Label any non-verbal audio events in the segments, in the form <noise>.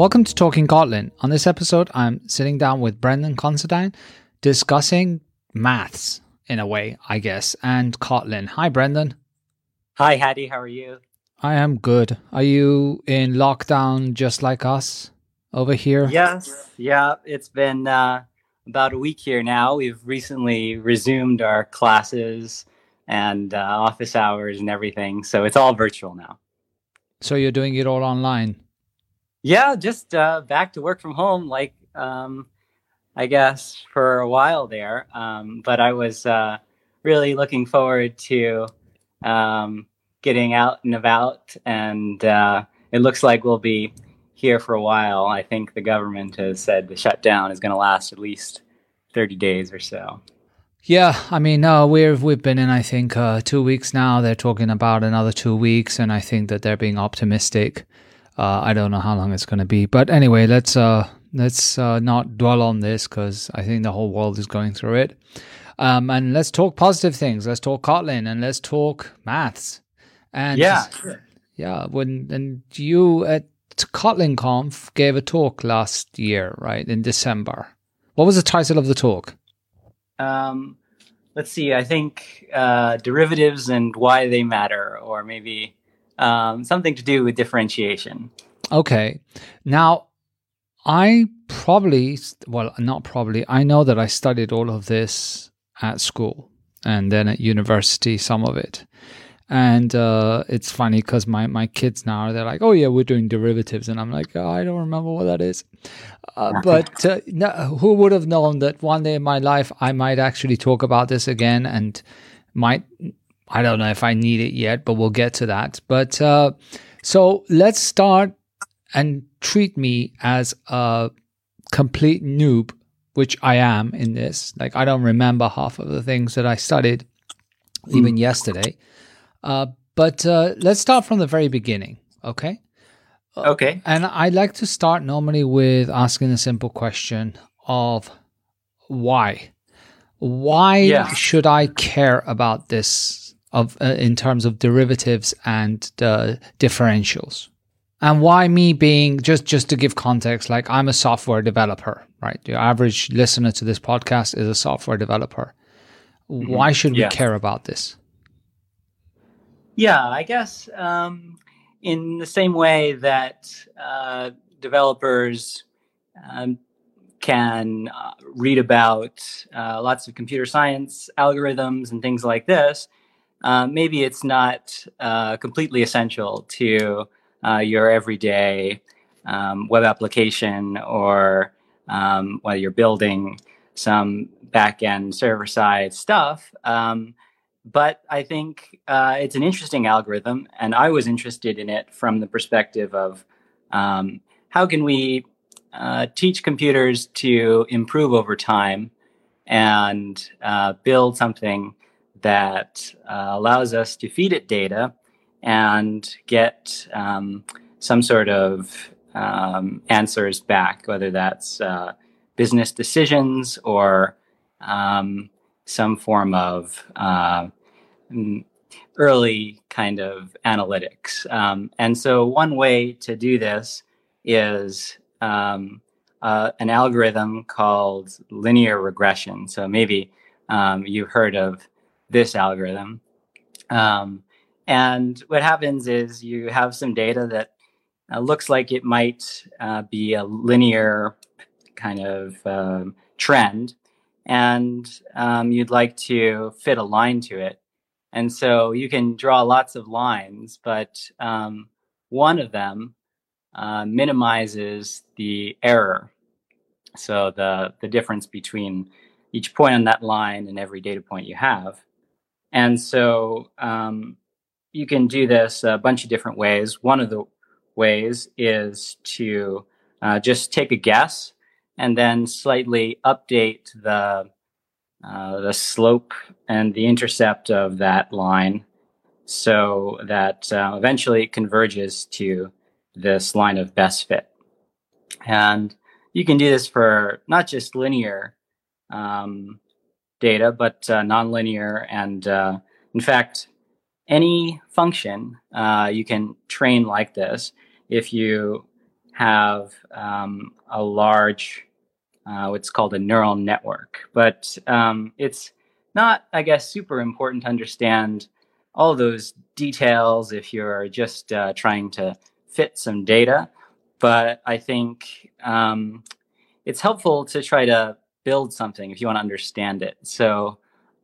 Welcome to Talking Kotlin. On this episode, I'm sitting down with Breandan Considine discussing maths in a way, I guess, and Kotlin. Hi, Breandan. Hi, Hadi. How are you? I am good. Are you in lockdown just like us over here? Yes. Yeah, it's been uh, about a week here now. We've recently resumed our classes and uh, office hours and everything. So it's all virtual now. So you're doing it all online? Yeah, just uh, back to work from home, like um, I guess for a while there. Um, but I was uh, really looking forward to um, getting out and about, and uh, it looks like we'll be here for a while. I think the government has said the shutdown is going to last at least thirty days or so. Yeah, I mean, no, we've we've been in, I think, uh, two weeks now. They're talking about another two weeks, and I think that they're being optimistic. Uh, I don't know how long it's going to be, but anyway, let's uh, let's uh, not dwell on this because I think the whole world is going through it. Um, and let's talk positive things. Let's talk Kotlin and let's talk maths. And yeah, yeah. When and you at Kotlin Conf gave a talk last year, right in December. What was the title of the talk? Um, let's see. I think uh, derivatives and why they matter, or maybe um, something to do with differentiation. Okay. Now, I probably, well, not probably, I know that I studied all of this at school and then at university, some of it. And uh, it's funny because my, my kids now, they're like, oh, yeah, we're doing derivatives. And I'm like, oh, I don't remember what that is. Uh, but uh, no, who would have known that one day in my life I might actually talk about this again and might I don't know if I need it yet, but we'll get to that. But uh, so let's start and treat me as a complete noob, which I am in this. Like, I don't remember half of the things that I studied even mm. yesterday. Uh, but uh, let's start from the very beginning, okay? Okay. And I'd like to start normally with asking a simple question of why. Why yeah. should I care about this of uh, in terms of derivatives and the differentials. And why me being just just to give context, like I'm a software developer, right? The average listener to this podcast is a software developer. Mm-hmm. Why should we care about this? Yeah, I guess um, in the same way that uh, developers um, can uh, read about uh, lots of computer science algorithms and things like this, uh, maybe it's not uh, completely essential to uh, your everyday um, web application or um, whether you're building some back-end server-side stuff. Um, but I think uh, it's an interesting algorithm, and I was interested in it from the perspective of um, how can we uh, teach computers to improve over time and uh, build something that uh, allows us to feed it data and get um, some sort of um, answers back, whether that's uh, business decisions or um, some form of uh, early kind of analytics. Um, and so, one way to do this is um, uh, an algorithm called linear regression. So, maybe um, you've heard of this algorithm. Um, and what happens is you have some data that uh, looks like it might uh, be a linear kind of um, trend, and um, you'd like to fit a line to it. And so you can draw lots of lines, but um, one of them uh, minimizes the error. So the, the difference between each point on that line and every data point you have. And so um, you can do this a bunch of different ways. One of the ways is to uh, just take a guess and then slightly update the uh, the slope and the intercept of that line so that uh, eventually it converges to this line of best fit. And you can do this for not just linear um, data, but uh, nonlinear. And uh, in fact, any function uh, you can train like this if you have um, a large, uh, what's called a neural network. But um, it's not, I guess, super important to understand all those details if you're just uh, trying to fit some data. But I think um, it's helpful to try to build something if you want to understand it. So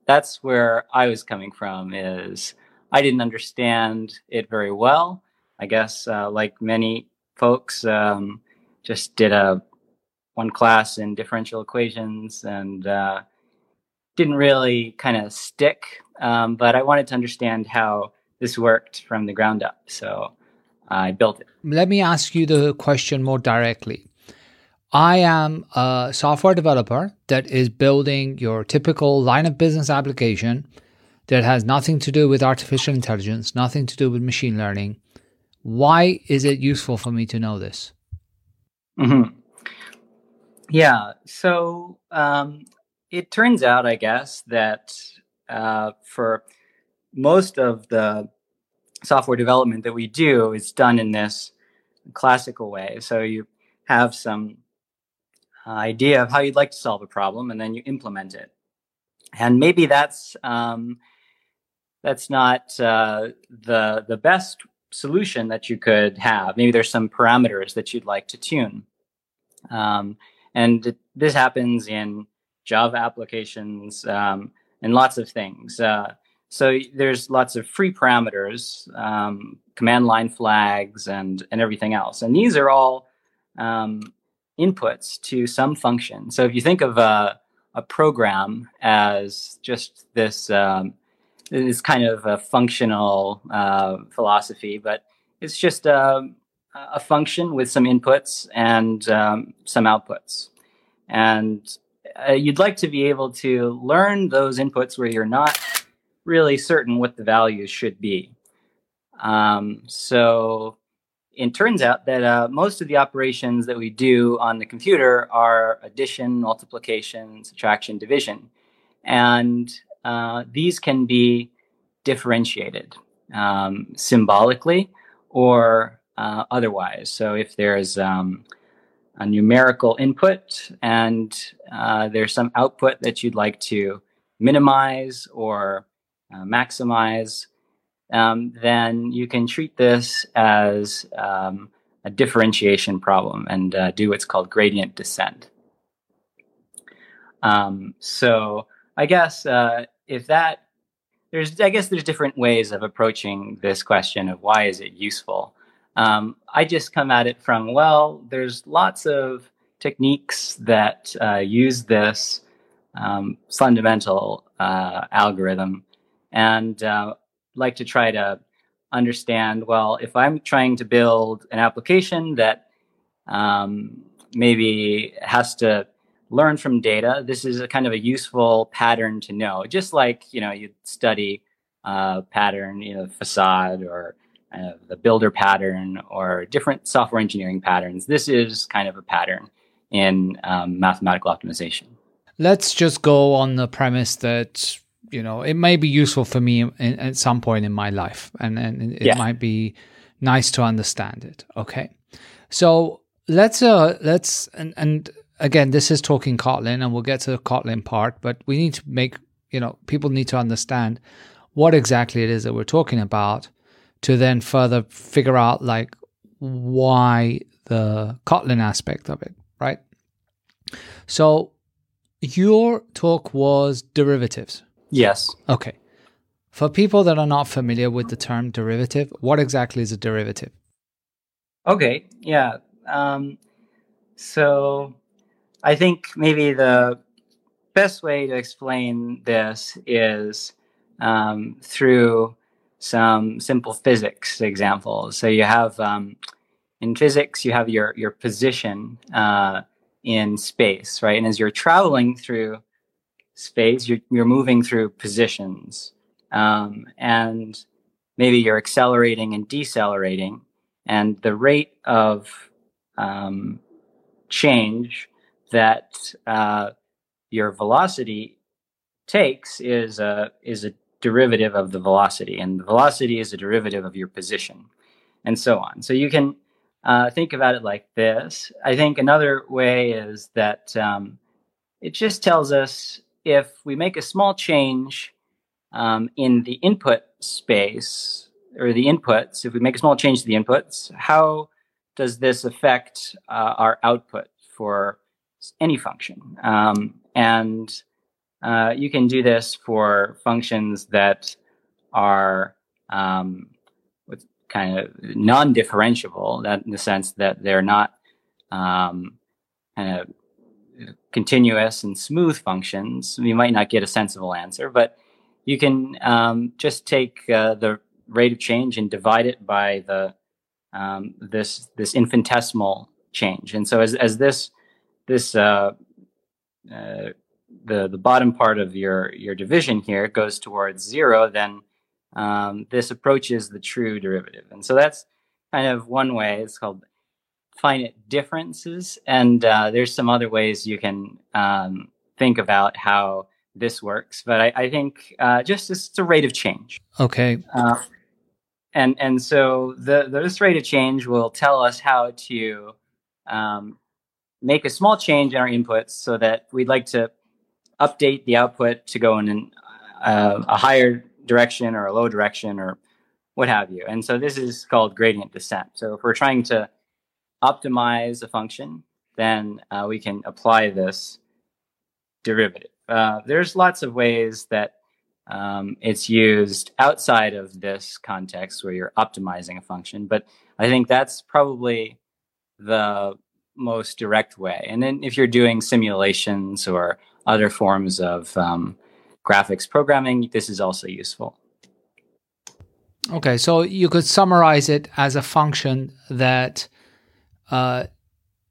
that's where I was coming from. Is I didn't understand it very well. I guess, uh, like many folks, um, just did a one class in differential equations and uh, didn't really kind of stick. Um, but I wanted to understand how this worked from the ground up, so I built it. Let me ask you the question more directly. I am a software developer that is building your typical line of business application that has nothing to do with artificial intelligence, nothing to do with machine learning. Why is it useful for me to know this? Mm-hmm. Yeah. So um, it turns out, I guess, that uh, for most of the software development that we do is done in this classical way. So you have some idea of how you'd like to solve a problem, and then you implement it. And maybe that's um, that's not uh, the the best solution that you could have. Maybe there's some parameters that you'd like to tune, um, and this happens in Java applications um, and lots of things. Uh, so there's lots of free parameters, um, command line flags, and and everything else. And these are all um, inputs to some function. So if you think of a, a program as just this um, is kind of a functional uh, philosophy, but it's just a, a, function with some inputs and um, some outputs. And uh, you'd like to be able to learn those inputs where you're not really certain what the values should be. Um, so it turns out that uh, most of the operations that we do on the computer are addition, multiplication, subtraction, division. And uh, these can be differentiated um, symbolically or uh, otherwise. So if there's um, a numerical input and uh, there's some output that you'd like to minimize or uh, maximize, um, then you can treat this as um, a differentiation problem and uh, do what's called gradient descent. Um, so I guess uh, if that there's I guess there's different ways of approaching this question of why is it useful. Um, I just come at it from well, there's lots of techniques that uh, use this um, fundamental uh, algorithm, and uh, like to try to understand well, if I'm trying to build an application that um, maybe has to learn from data, this is a kind of a useful pattern to know. Just like you know, you study a pattern, you know, facade or uh, the builder pattern or different software engineering patterns. This is kind of a pattern in um, mathematical optimization. Let's just go on the premise that you know it may be useful for me in, at some point in my life and, and it yeah. might be nice to understand it okay? So let's uh let's and, and again this is talking kotlin and we'll get to the kotlin part but we need to make you know people need to understand what exactly it is that we're talking about to then further figure out like why the kotlin aspect of it right? So your talk was derivatives Yes. Okay. For people that are not familiar with the term derivative, what exactly is a derivative? Okay. Yeah. Um, so I think maybe the best way to explain this is um, through some simple physics examples. So you have um, in physics, you have your your position uh, in space, right? And as you're traveling through space, you're, you're moving through positions. Um, and maybe you're accelerating and decelerating. And the rate of um, change that uh, your velocity takes is a, is a derivative of the velocity. And the velocity is a derivative of your position, and so on. So you can uh, think about it like this. I think another way is that um, it just tells us if we make a small change um, in the input space or the inputs, if we make a small change to the inputs, how does this affect uh, our output for any function? Um, and uh, you can do this for functions that are um, kind of non-differentiable, that in the sense that they're not um, kind of continuous and smooth functions. You might not get a sensible answer, but you can um, just take uh, the rate of change and divide it by the um, this this infinitesimal change. And so as as this this uh, uh, the the bottom part of your your division here goes towards zero, then um, this approaches the true derivative. And so that's kind of one way. It's called finite differences. And uh, there's some other ways you can um, think about how this works. But I, I think uh, just it's a rate of change. Okay. Uh, and and so the, the, this rate of change will tell us how to um, make a small change in our inputs so that we'd like to update the output to go in an, uh, a higher direction or a low direction or what have you. And so this is called gradient descent. So if we're trying to optimize a function, then uh, we can apply this derivative. Uh, there's lots of ways that um, it's used outside of this context where you're optimizing a function, but I think that's probably the most direct way. And then if you're doing simulations or other forms of um, graphics programming, this is also useful. Okay, so you could summarize it as a function that uh,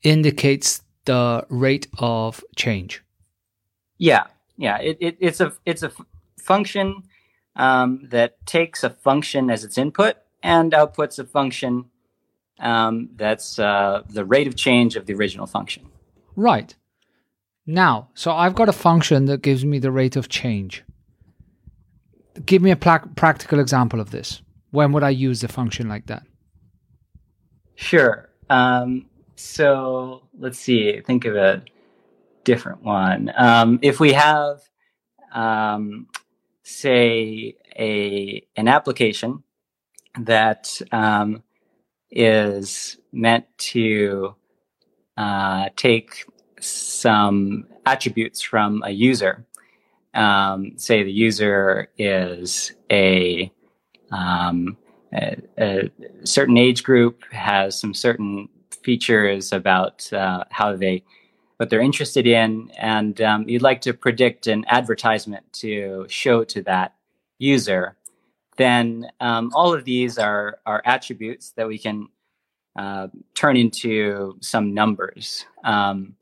indicates the rate of change. Yeah, yeah. It, it, it's a it's a f- function um, that takes a function as its input and outputs a function um, that's uh, the rate of change of the original function. Right. Now, so I've got a function that gives me the rate of change. Give me a pla- practical example of this. When would I use a function like that? Sure. Um, so let's see. Think of a different one. Um, if we have, um, say, a an application that um, is meant to uh, take some attributes from a user. Um, say the user is a, um, a, certain age group, has some certain features about uh, how they, what they're interested in, and um, you'd like to predict an advertisement to show to that user. Then um, all of these are are attributes that we can uh, turn into some numbers. Um,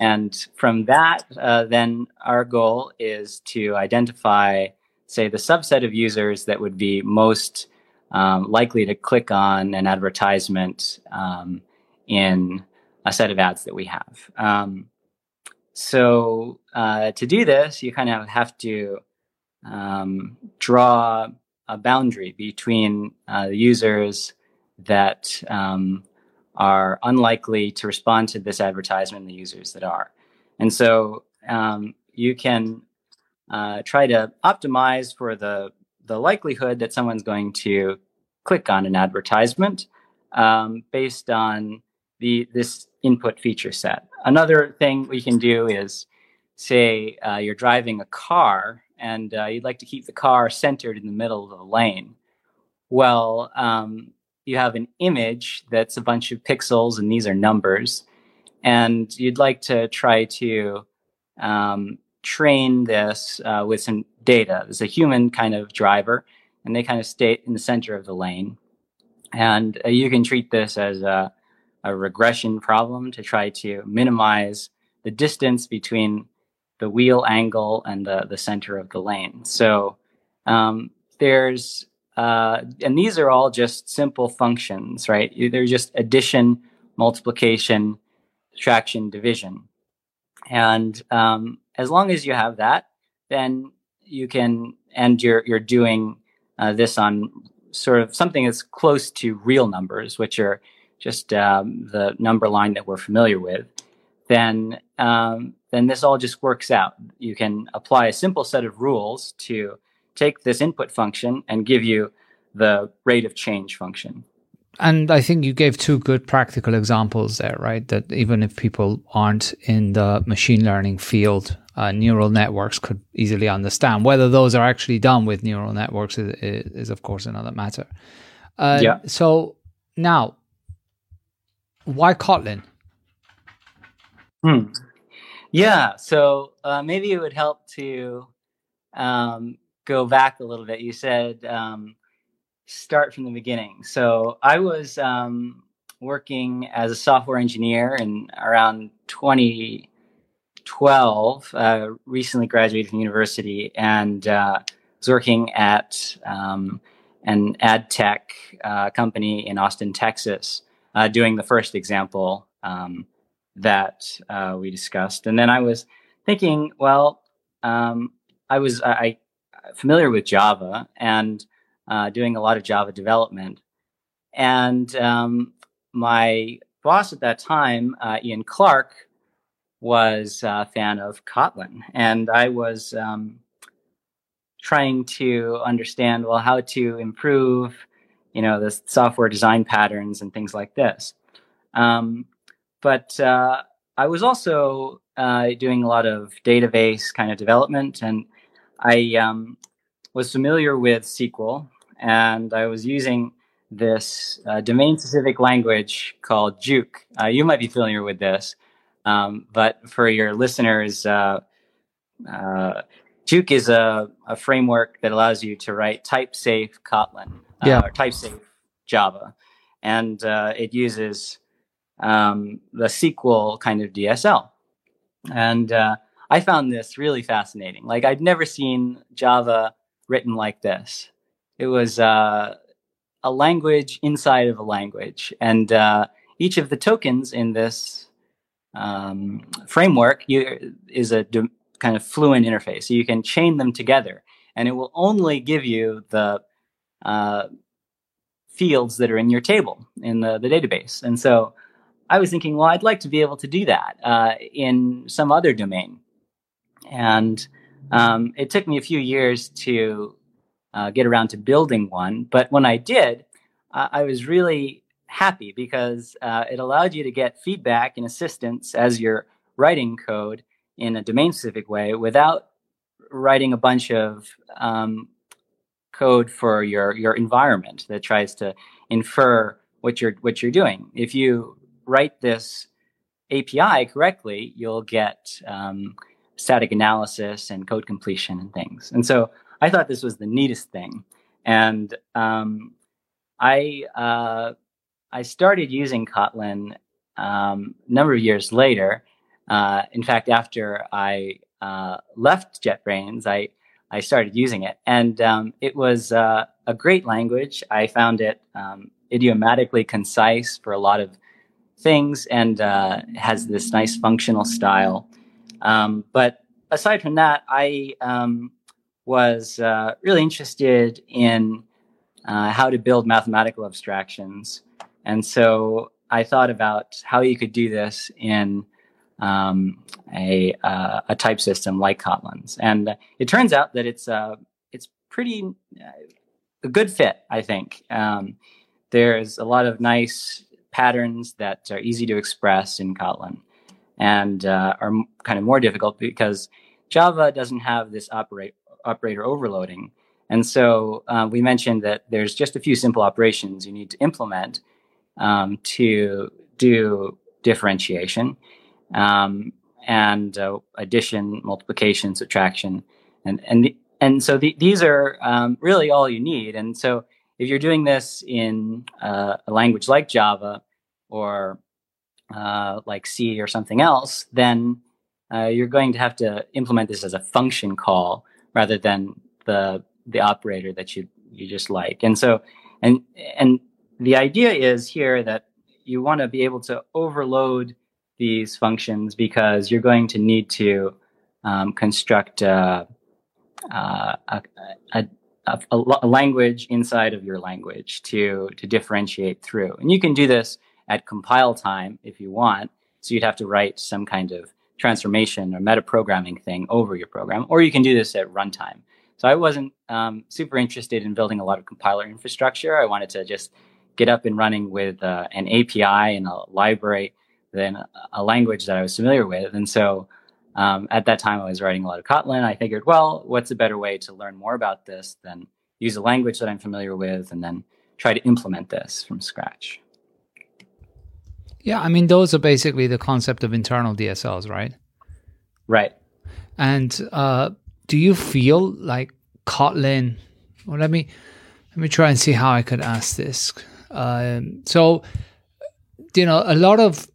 and from that, uh, then our goal is to identify, say, the subset of users that would be most um, likely to click on an advertisement um, in a set of ads that we have. Um, so uh, to do this, you kind of have to um, draw a boundary between uh, the users that um, are unlikely to respond to this advertisement and the users that are. And so um, you can uh, try to optimize for the, the likelihood that someone's going to click on an advertisement um, based on the this input feature set. Another thing we can do is say uh, you're driving a car and uh, you'd like to keep the car centered in the middle of the lane. Well, um, you have an image that's a bunch of pixels and these are numbers and you'd like to try to um, train this uh, with some data there's a human kind of driver and they kind of stay in the center of the lane and uh, you can treat this as a, a regression problem to try to minimize the distance between the wheel angle and the, the center of the lane so um, there's uh, and these are all just simple functions, right? They're just addition, multiplication, subtraction, division. And um, as long as you have that, then you can, and you're, you're doing uh, this on sort of something that's close to real numbers, which are just um, the number line that we're familiar with, then um, then this all just works out. You can apply a simple set of rules to take this input function and give you the rate of change function. And I think you gave two good practical examples there, right? That even if people aren't in the machine learning field, uh, neural networks could easily understand. Whether those are actually done with neural networks is, is, is of course, another matter. Uh, yeah. So now, why Kotlin? Hmm. Yeah. So uh, maybe it would help to um, go back a little bit. You said um, start from the beginning. So I was um, working as a software engineer in around 2012. Uh, recently graduated from university and uh, was working at um, an ad tech uh, company in Austin, Texas, uh, doing the first example um, that uh, we discussed. And then I was thinking, well, um, I was I, I familiar with Java and uh, doing a lot of Java development. And um, my boss at that time, Ian Clark, was a fan of Kotlin. And I was um, trying to understand, well, how to improve, you know, the software design patterns and things like this. Um, but uh, I was also uh, doing a lot of database kind of development, and I um, was familiar with SQL and I was using this uh, domain specific language called jOOQ. Uh, you might be familiar with this, um, but for your listeners, uh, uh jOOQ is a, a, framework that allows you to write type safe Kotlin uh, yeah. or type safe Java. And uh, it uses um, the SQL kind of DSL. And I found this really fascinating. Like, I'd never seen Java written like this it was uh, a language inside of a language, and uh, each of the tokens in this um, framework you, is a d- kind of fluent interface. So you can chain them together, and it will only give you the uh, fields that are in your table in the, the database. And so I was thinking, well, I'd like to be able to do that uh, in some other domain. And um, it took me a few years to uh, get around to building one. But when I did, I was really happy because uh, it allowed you to get feedback and assistance as you're writing code in a domain specific way without writing a bunch of um, code for your your environment that tries to infer what you're what you're doing. If you write this API correctly, you'll get um, static analysis and code completion and things. And so I thought this was the neatest thing, and um, I uh, I started using Kotlin um, a number of years later. Uh, in fact, after I uh, left JetBrains, I I started using it, and um, it was uh, a great language. I found it um, idiomatically concise for a lot of things, and uh, has this nice functional style. Um, but aside from that, I um, was uh, really interested in uh, how to build mathematical abstractions. And so I thought about how you could do this in um, a, uh, a type system like Kotlin's. And it turns out that it's, uh, it's pretty uh, a good fit, I think. Um, there's a lot of nice patterns that are easy to express in Kotlin and uh, are kind of more difficult because Java doesn't have this operate operator overloading. And so uh, we mentioned that there's just a few simple operations you need to implement um, to do differentiation um, and uh, addition, multiplication, subtraction, and and and so the, these are um, really all you need. And so if you're doing this in uh, a language like Java or uh, like C or something else, then uh, you're going to have to implement this as a function call rather than the the operator that you you just like. And so and and the idea is here that you want to be able to overload these functions because you're going to need to um, construct a, a, a, a, language inside of your language to to differentiate through. And you can do this at compile time if you want. So you'd have to write some kind of transformation or metaprogramming thing over your program, or you can do this at runtime. So I wasn't um, super interested in building a lot of compiler infrastructure. I wanted to just get up and running with uh, an API and a library, then a language that I was familiar with. And so um, at that time, I was writing a lot of Kotlin. I figured, well, what's a better way to learn more about this than use a language that I'm familiar with and then try to implement this from scratch? Yeah, I mean, those are basically the concept of internal DSLs, right? Right. And uh, do you feel like Kotlin? Well, let me let me try and see how I could ask this. Um, so, you know, a lot of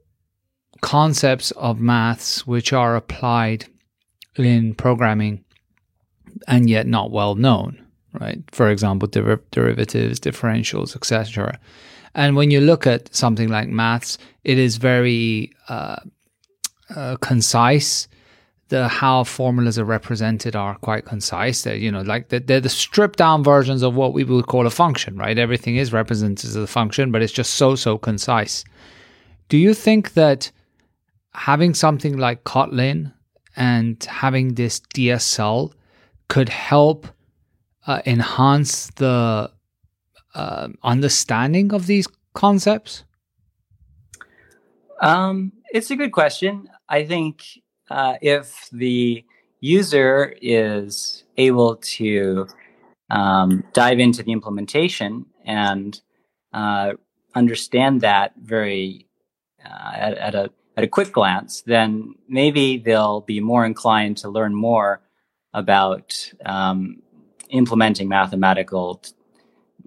concepts of maths which are applied in programming and yet not well known, right? For example, der- derivatives, differentials, etc. And when you look at something like maths, it is very uh, uh, concise the how formulas are represented are quite concise. They're you know like they're, they're, the stripped down versions of what we would call a function, right? Everything is represented as a function, but it's just so so concise. Do you think that having something like Kotlin and having this DSL could help uh, enhance the uh, understanding of these concepts? Um, it's a good question. I think uh, if the user is able to um, dive into the implementation and uh, understand that very uh, at, at, a at a quick glance, then maybe they'll be more inclined to learn more about um, implementing mathematical t-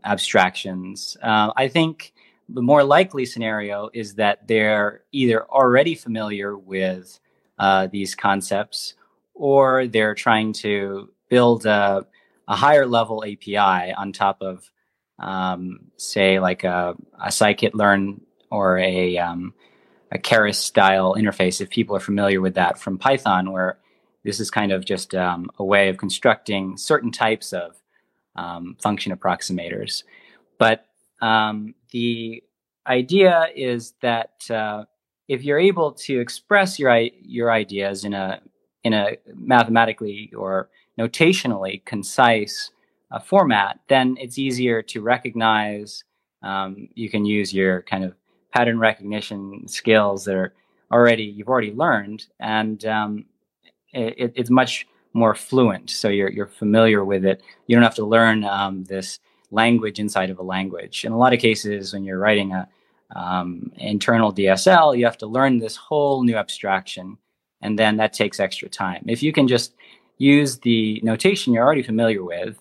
abstractions. Uh, I think the more likely scenario is that they're either already familiar with uh, these concepts, or they're trying to build a, a higher level API on top of, um, say, like a, a scikit-learn or a, um, a Keras style interface, if people are familiar with that from Python, where this is kind of just um, a way of constructing certain types of um, function approximators. But um, the idea is that uh, if you're able to express your your ideas in a in a mathematically or notationally concise uh, format, then it's easier to recognize. Um, you can use your kind of pattern recognition skills that are already you've already learned, and um, it, it's much more fluent. So you're you're familiar with it. You don't have to learn um, this language inside of a language. In a lot of cases, when you're writing a um, internal DSL, you have to learn this whole new abstraction, and then that takes extra time. If you can just use the notation you're already familiar with,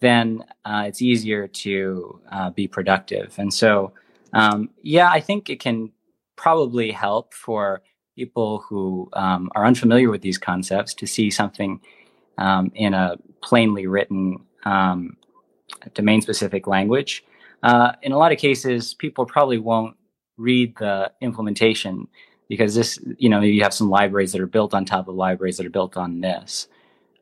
then uh, it's easier to uh, be productive. And so, um, yeah, I think it can probably help for people who um, are unfamiliar with these concepts to see something um, in a plainly written um, domain specific language uh, in a lot of cases, people probably won't read the implementation because this, you know, you have some libraries that are built on top of libraries that are built on this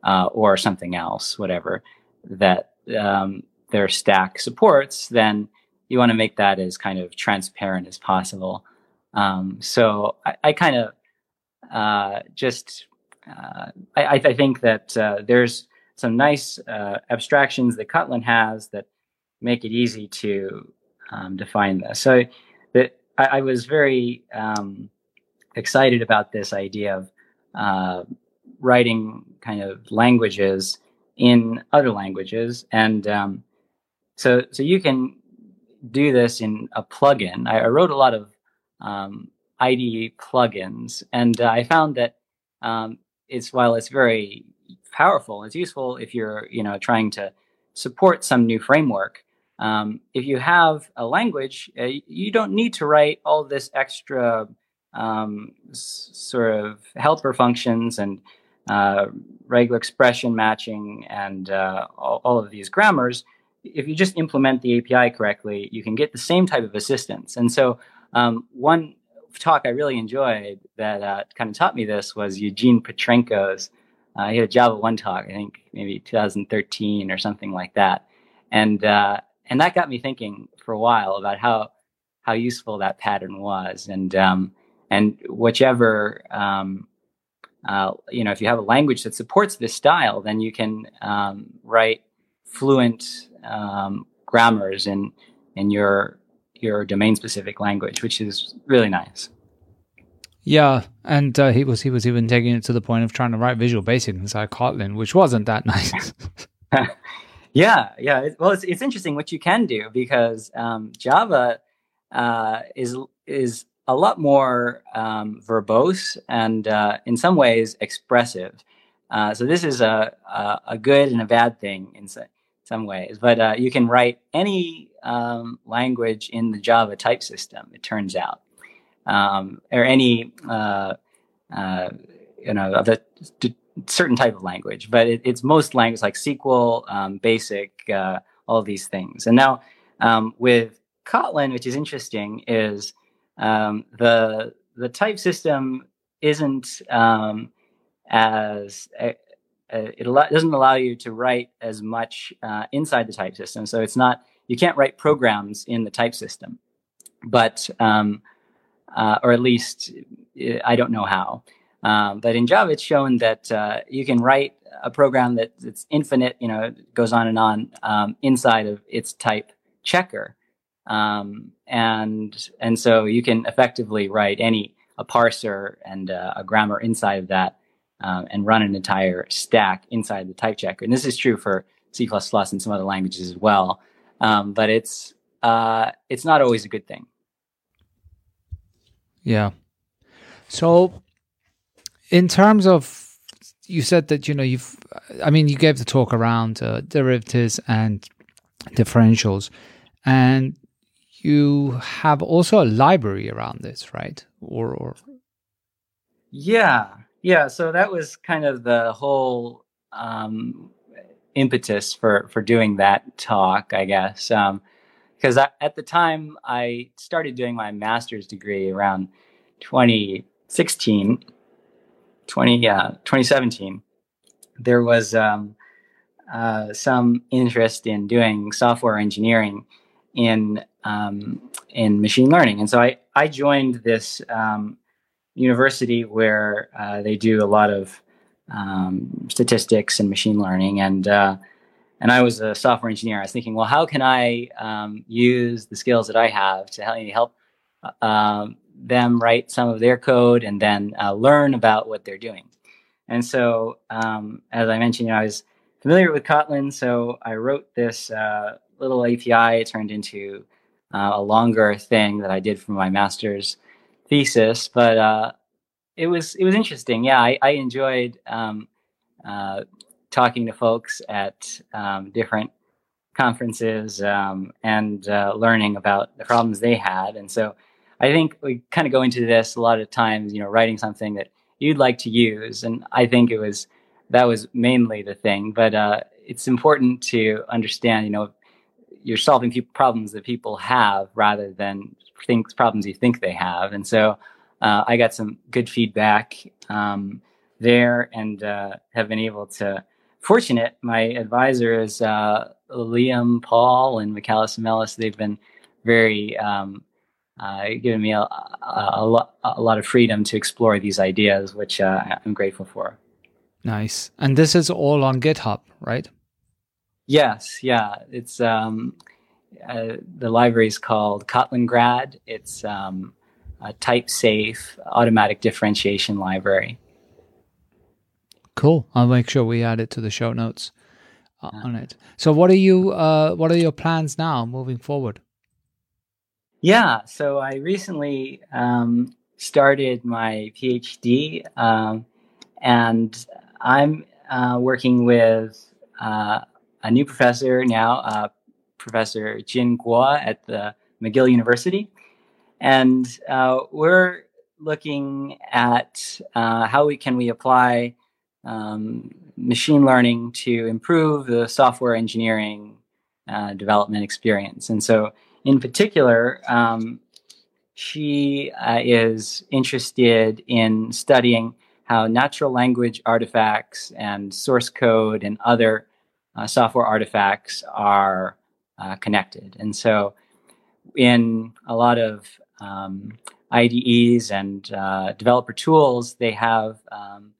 uh, or something else, whatever that um, their stack supports. Then you want to make that as kind of transparent as possible. Um, so I, I kind of uh, just uh, I, I, think that uh, there's some nice uh, abstractions that Kotlin has that make it easy to um, define this. So that I, I, was very um, excited about this idea of uh, writing kind of languages in other languages, and um, so so you can do this in a plugin. I, I wrote a lot of um, IDE plugins, and uh, I found that um, it's while it's very powerful, it's useful if you're you know trying to support some new framework. Um, if you have a language, uh, you don't need to write all this extra um, s- sort of helper functions and uh, regular expression matching and uh, all, all, of these grammars. If you just implement the API correctly, you can get the same type of assistance. And so, um, one talk I really enjoyed that uh, kind of taught me this was Eugene Petrenko's. Uh, he had a JavaOne talk, I think maybe 2013 or something like that. And uh, and that got me thinking for a while about how how useful that pattern was, and um, and whichever um, uh, you know, if you have a language that supports this style, then you can um, write fluent um, grammars in in your your domain specific language, which is really nice. Yeah, and uh, he was he was even taking it to the point of trying to write Visual Basic inside Kotlin, which wasn't that <laughs> nice. <laughs> yeah, yeah. well, it's it's interesting what you can do because um, Java uh, is is a lot more um, verbose and uh, in some ways expressive. Uh, so this is a, a, a good and a bad thing in some, ways. But uh, you can write any um, language in the Java type system. It turns out, um, or any uh, uh, you know a certain type of language. But it, it's most languages like SQL, um, BASIC, uh, all these things. And now um, with Kotlin, which is interesting, is um, the the type system isn't um, as uh, uh, it al- doesn't allow you to write as much uh, inside the type system. So it's not you can't write programs in the type system, but um, uh, or at least I don't know how. Um, but in Java, it's shown that uh, you can write a program that it's infinite, you know, goes on and on um, inside of its type checker. Um, and and so you can effectively write any a parser and uh, a grammar inside of that um, and run an entire stack inside the type checker. And this is true for C++ and some other languages as well. Um, but it's uh, it's not always a good thing. Yeah. So, in terms of, you said that you know you've, I mean, you gave the talk around uh, derivatives and differentials, and you have also a library around this, right? Or, or yeah, yeah. So that was kind of the whole um, impetus for for doing that talk, I guess. Because um, at the time I started doing my master's degree around 2016, 20, uh, 2017, there was um, uh, some interest in doing software engineering in um, in machine learning. And so I, I joined this um, university where uh, they do a lot of um, statistics and machine learning. And, uh, and I was a software engineer. I was thinking, well, how can I um, use the skills that I have to help, help uh, um, them write some of their code and then uh, learn about what they're doing? And so, um, as I mentioned, you know, I was familiar with Kotlin, so I wrote this uh, little API. It turned into uh, a longer thing that I did for my master's thesis. But uh, it was it was interesting. Yeah, I, I enjoyed um, uh, talking to folks at um, different conferences um, and uh, learning about the problems they had. And so I think we kind of go into this a lot of times, you know, writing something that you'd like to use. And I think it was that was mainly the thing. But uh, it's important to understand, you know, you're solving people, problems that people have rather than things problems you think they have. And so uh, I got some good feedback um, there, and uh, have been able to. Fortunate, my advisor is uh, Liam Paull and Michalis Melis. They've been very um, uh, giving me a, a, a, lot, a lot of freedom to explore these ideas, which uh, I'm grateful for. Nice. And this is all on GitHub, right? Yes, yeah. It's um, uh, the library is called Kotlingrad. It's um, a type safe automatic differentiation library. Cool. I'll make sure we add it to the show notes uh, on it. So, what are you? Uh, what are your plans now moving forward? Yeah. So I recently um, started my PhD, um, and I'm uh, working with uh, a new professor now, uh, Professor Jin Guo at the McGill University. And uh, we're looking at uh, how we can we apply um, machine learning to improve the software engineering uh, development experience. And so, in particular, um, she uh, is interested in studying how natural language artifacts and source code and other uh, software artifacts are uh, connected. And so in a lot of um, IDEs and uh, developer tools, they have um,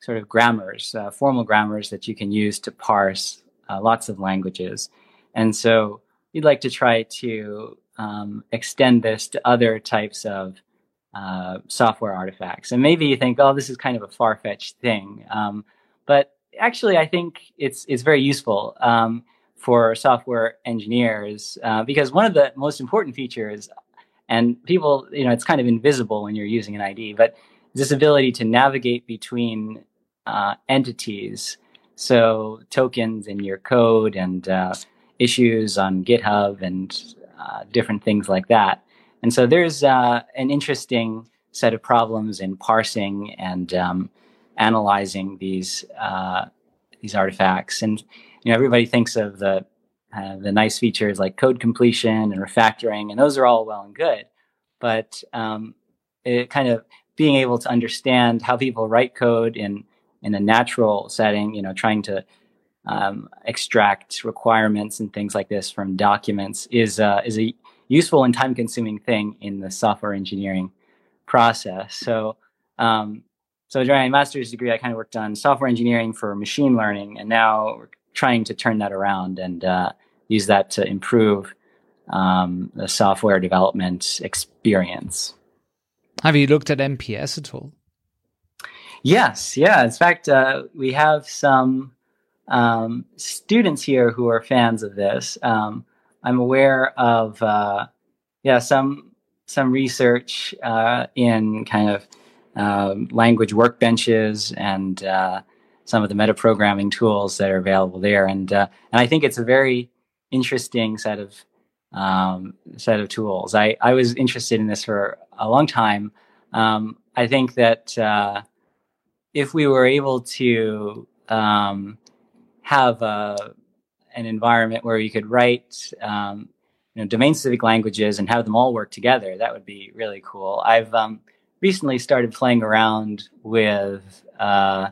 sort of grammars, uh, formal grammars that you can use to parse uh, lots of languages. And so we'd like to try to um, extend this to other types of uh, software artifacts. And maybe you think, oh, this is kind of a far fetched thing. Um, but actually, I think it's, it's very useful um, for software engineers uh, because one of the most important features, and people, you know, it's kind of invisible when you're using an ID, but this ability to navigate between uh, entities. So tokens in your code and uh, issues on GitHub and uh, different things like that. And so there's uh, an interesting set of problems in parsing and um, analyzing these uh, these artifacts. And you know, everybody thinks of the uh, the nice features like code completion and refactoring, and those are all well and good. But um, it kind of being able to understand how people write code in in a natural setting, you know, trying to um, extract requirements and things like this from documents is uh, is a useful and time consuming thing in the software engineering process. So, um, so during my master's degree, I kind of worked on software engineering for machine learning, and now we're trying to turn that around and uh, use that to improve um, the software development experience. Have you looked at MPS at all? Yes, yeah. In fact, uh, we have some um, students here who are fans of this. Um, I'm aware of uh, yeah some some research uh, in kind of um, language workbenches and uh, some of the metaprogramming tools that are available there, and uh, and I think it's a very interesting set of um, set of tools. I I was interested in this for a long time. Um, I think that uh, if we were able to um, have a an environment where you could write um, you know, domain specific languages and have them all work together. That would be really cool. I've um, recently started playing around with uh,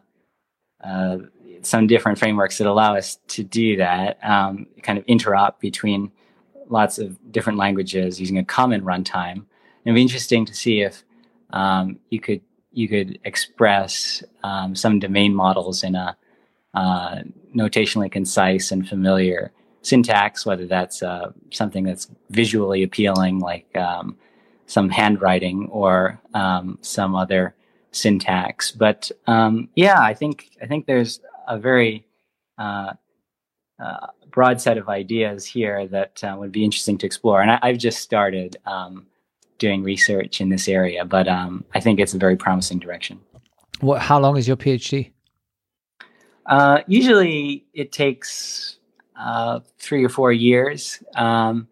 uh, some different frameworks that allow us to do that, um, kind of interop between lots of different languages using a common runtime. It'd be interesting to see if um, you could you could express um, some domain models in a uh, notationally concise and familiar syntax, whether that's uh, something that's visually appealing, like um, some handwriting, or um, some other syntax. But um, yeah, I think I think there's a very uh, uh, broad set of ideas here that uh, would be interesting to explore. And I, have just started um, doing research in this area, but um, I think it's a very promising direction. What? How long is your PhD? Uh, usually it takes uh, three or four years um,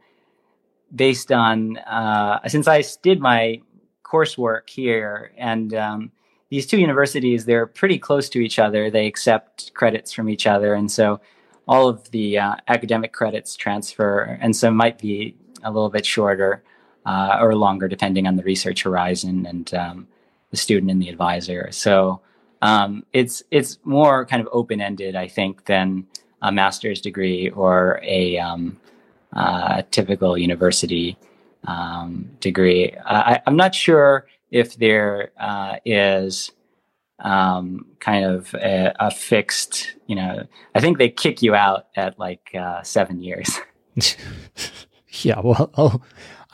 based on, uh, since I did my coursework here and um, these two universities, they're pretty close to each other. They accept credits from each other. And so all of the uh, academic credits transfer. And so might be a little bit shorter uh, or longer, depending on the research horizon and um, the student and the advisor. So um, it's it's more kind of open ended, I think, than a master's degree or a um, uh, typical university um, degree. I, am not sure if there uh, is um, kind of a, a, fixed, you know, I think they kick you out at like uh, seven years. <laughs> yeah, well, oh,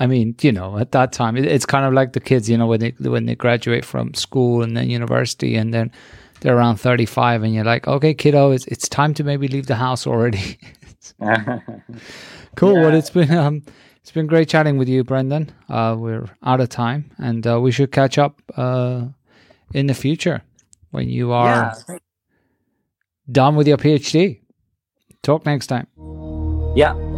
I mean, you know, at that time, it, it's kind of like the kids, you know, when they when they graduate from school and then university, and then they're around thirty five, and you're like, okay, kiddo, it's it's time to maybe leave the house already. <laughs> cool. Yeah. Well, it's been um, it's been great chatting with you, Breandan. Uh, we're out of time, and uh, we should catch up uh, in the future when you are yeah. done with your PhD. Talk next time. Yeah.